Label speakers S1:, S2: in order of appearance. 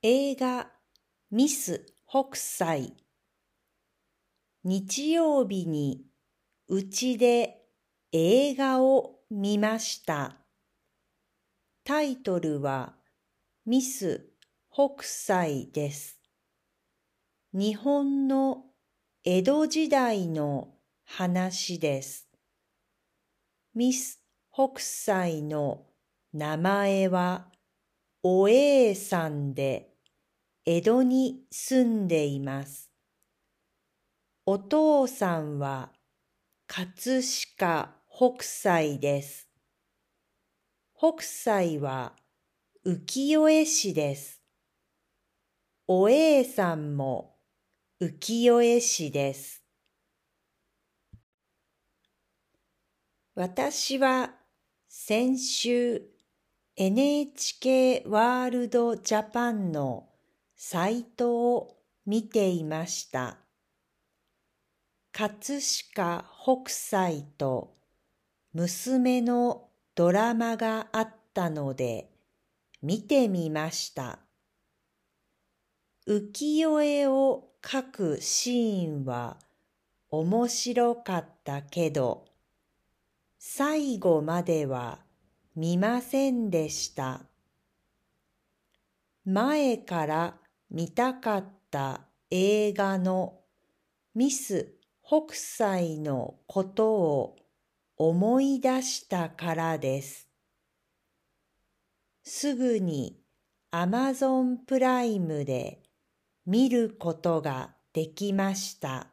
S1: 映画ミス北斎日曜日にうちで映画を見ました。タイトルはミス北斎です。日本の江戸時代の話です。ミス北斎の名前はおえいさんで江戸に住んでいます。お父さんは葛飾北斎です。北斎は浮世絵師です。おえいさんも浮世絵師です。私は先週 NHK ワールドジャパンのサイトを見ていました。葛飾北斎と娘のドラマがあったので見てみました。浮世絵を描くシーンは面白かったけど最後までは見ませんでした。前から見たかった映画のミス北斎のことを思い出したからです。すぐにアマゾンプライムで見ることができました。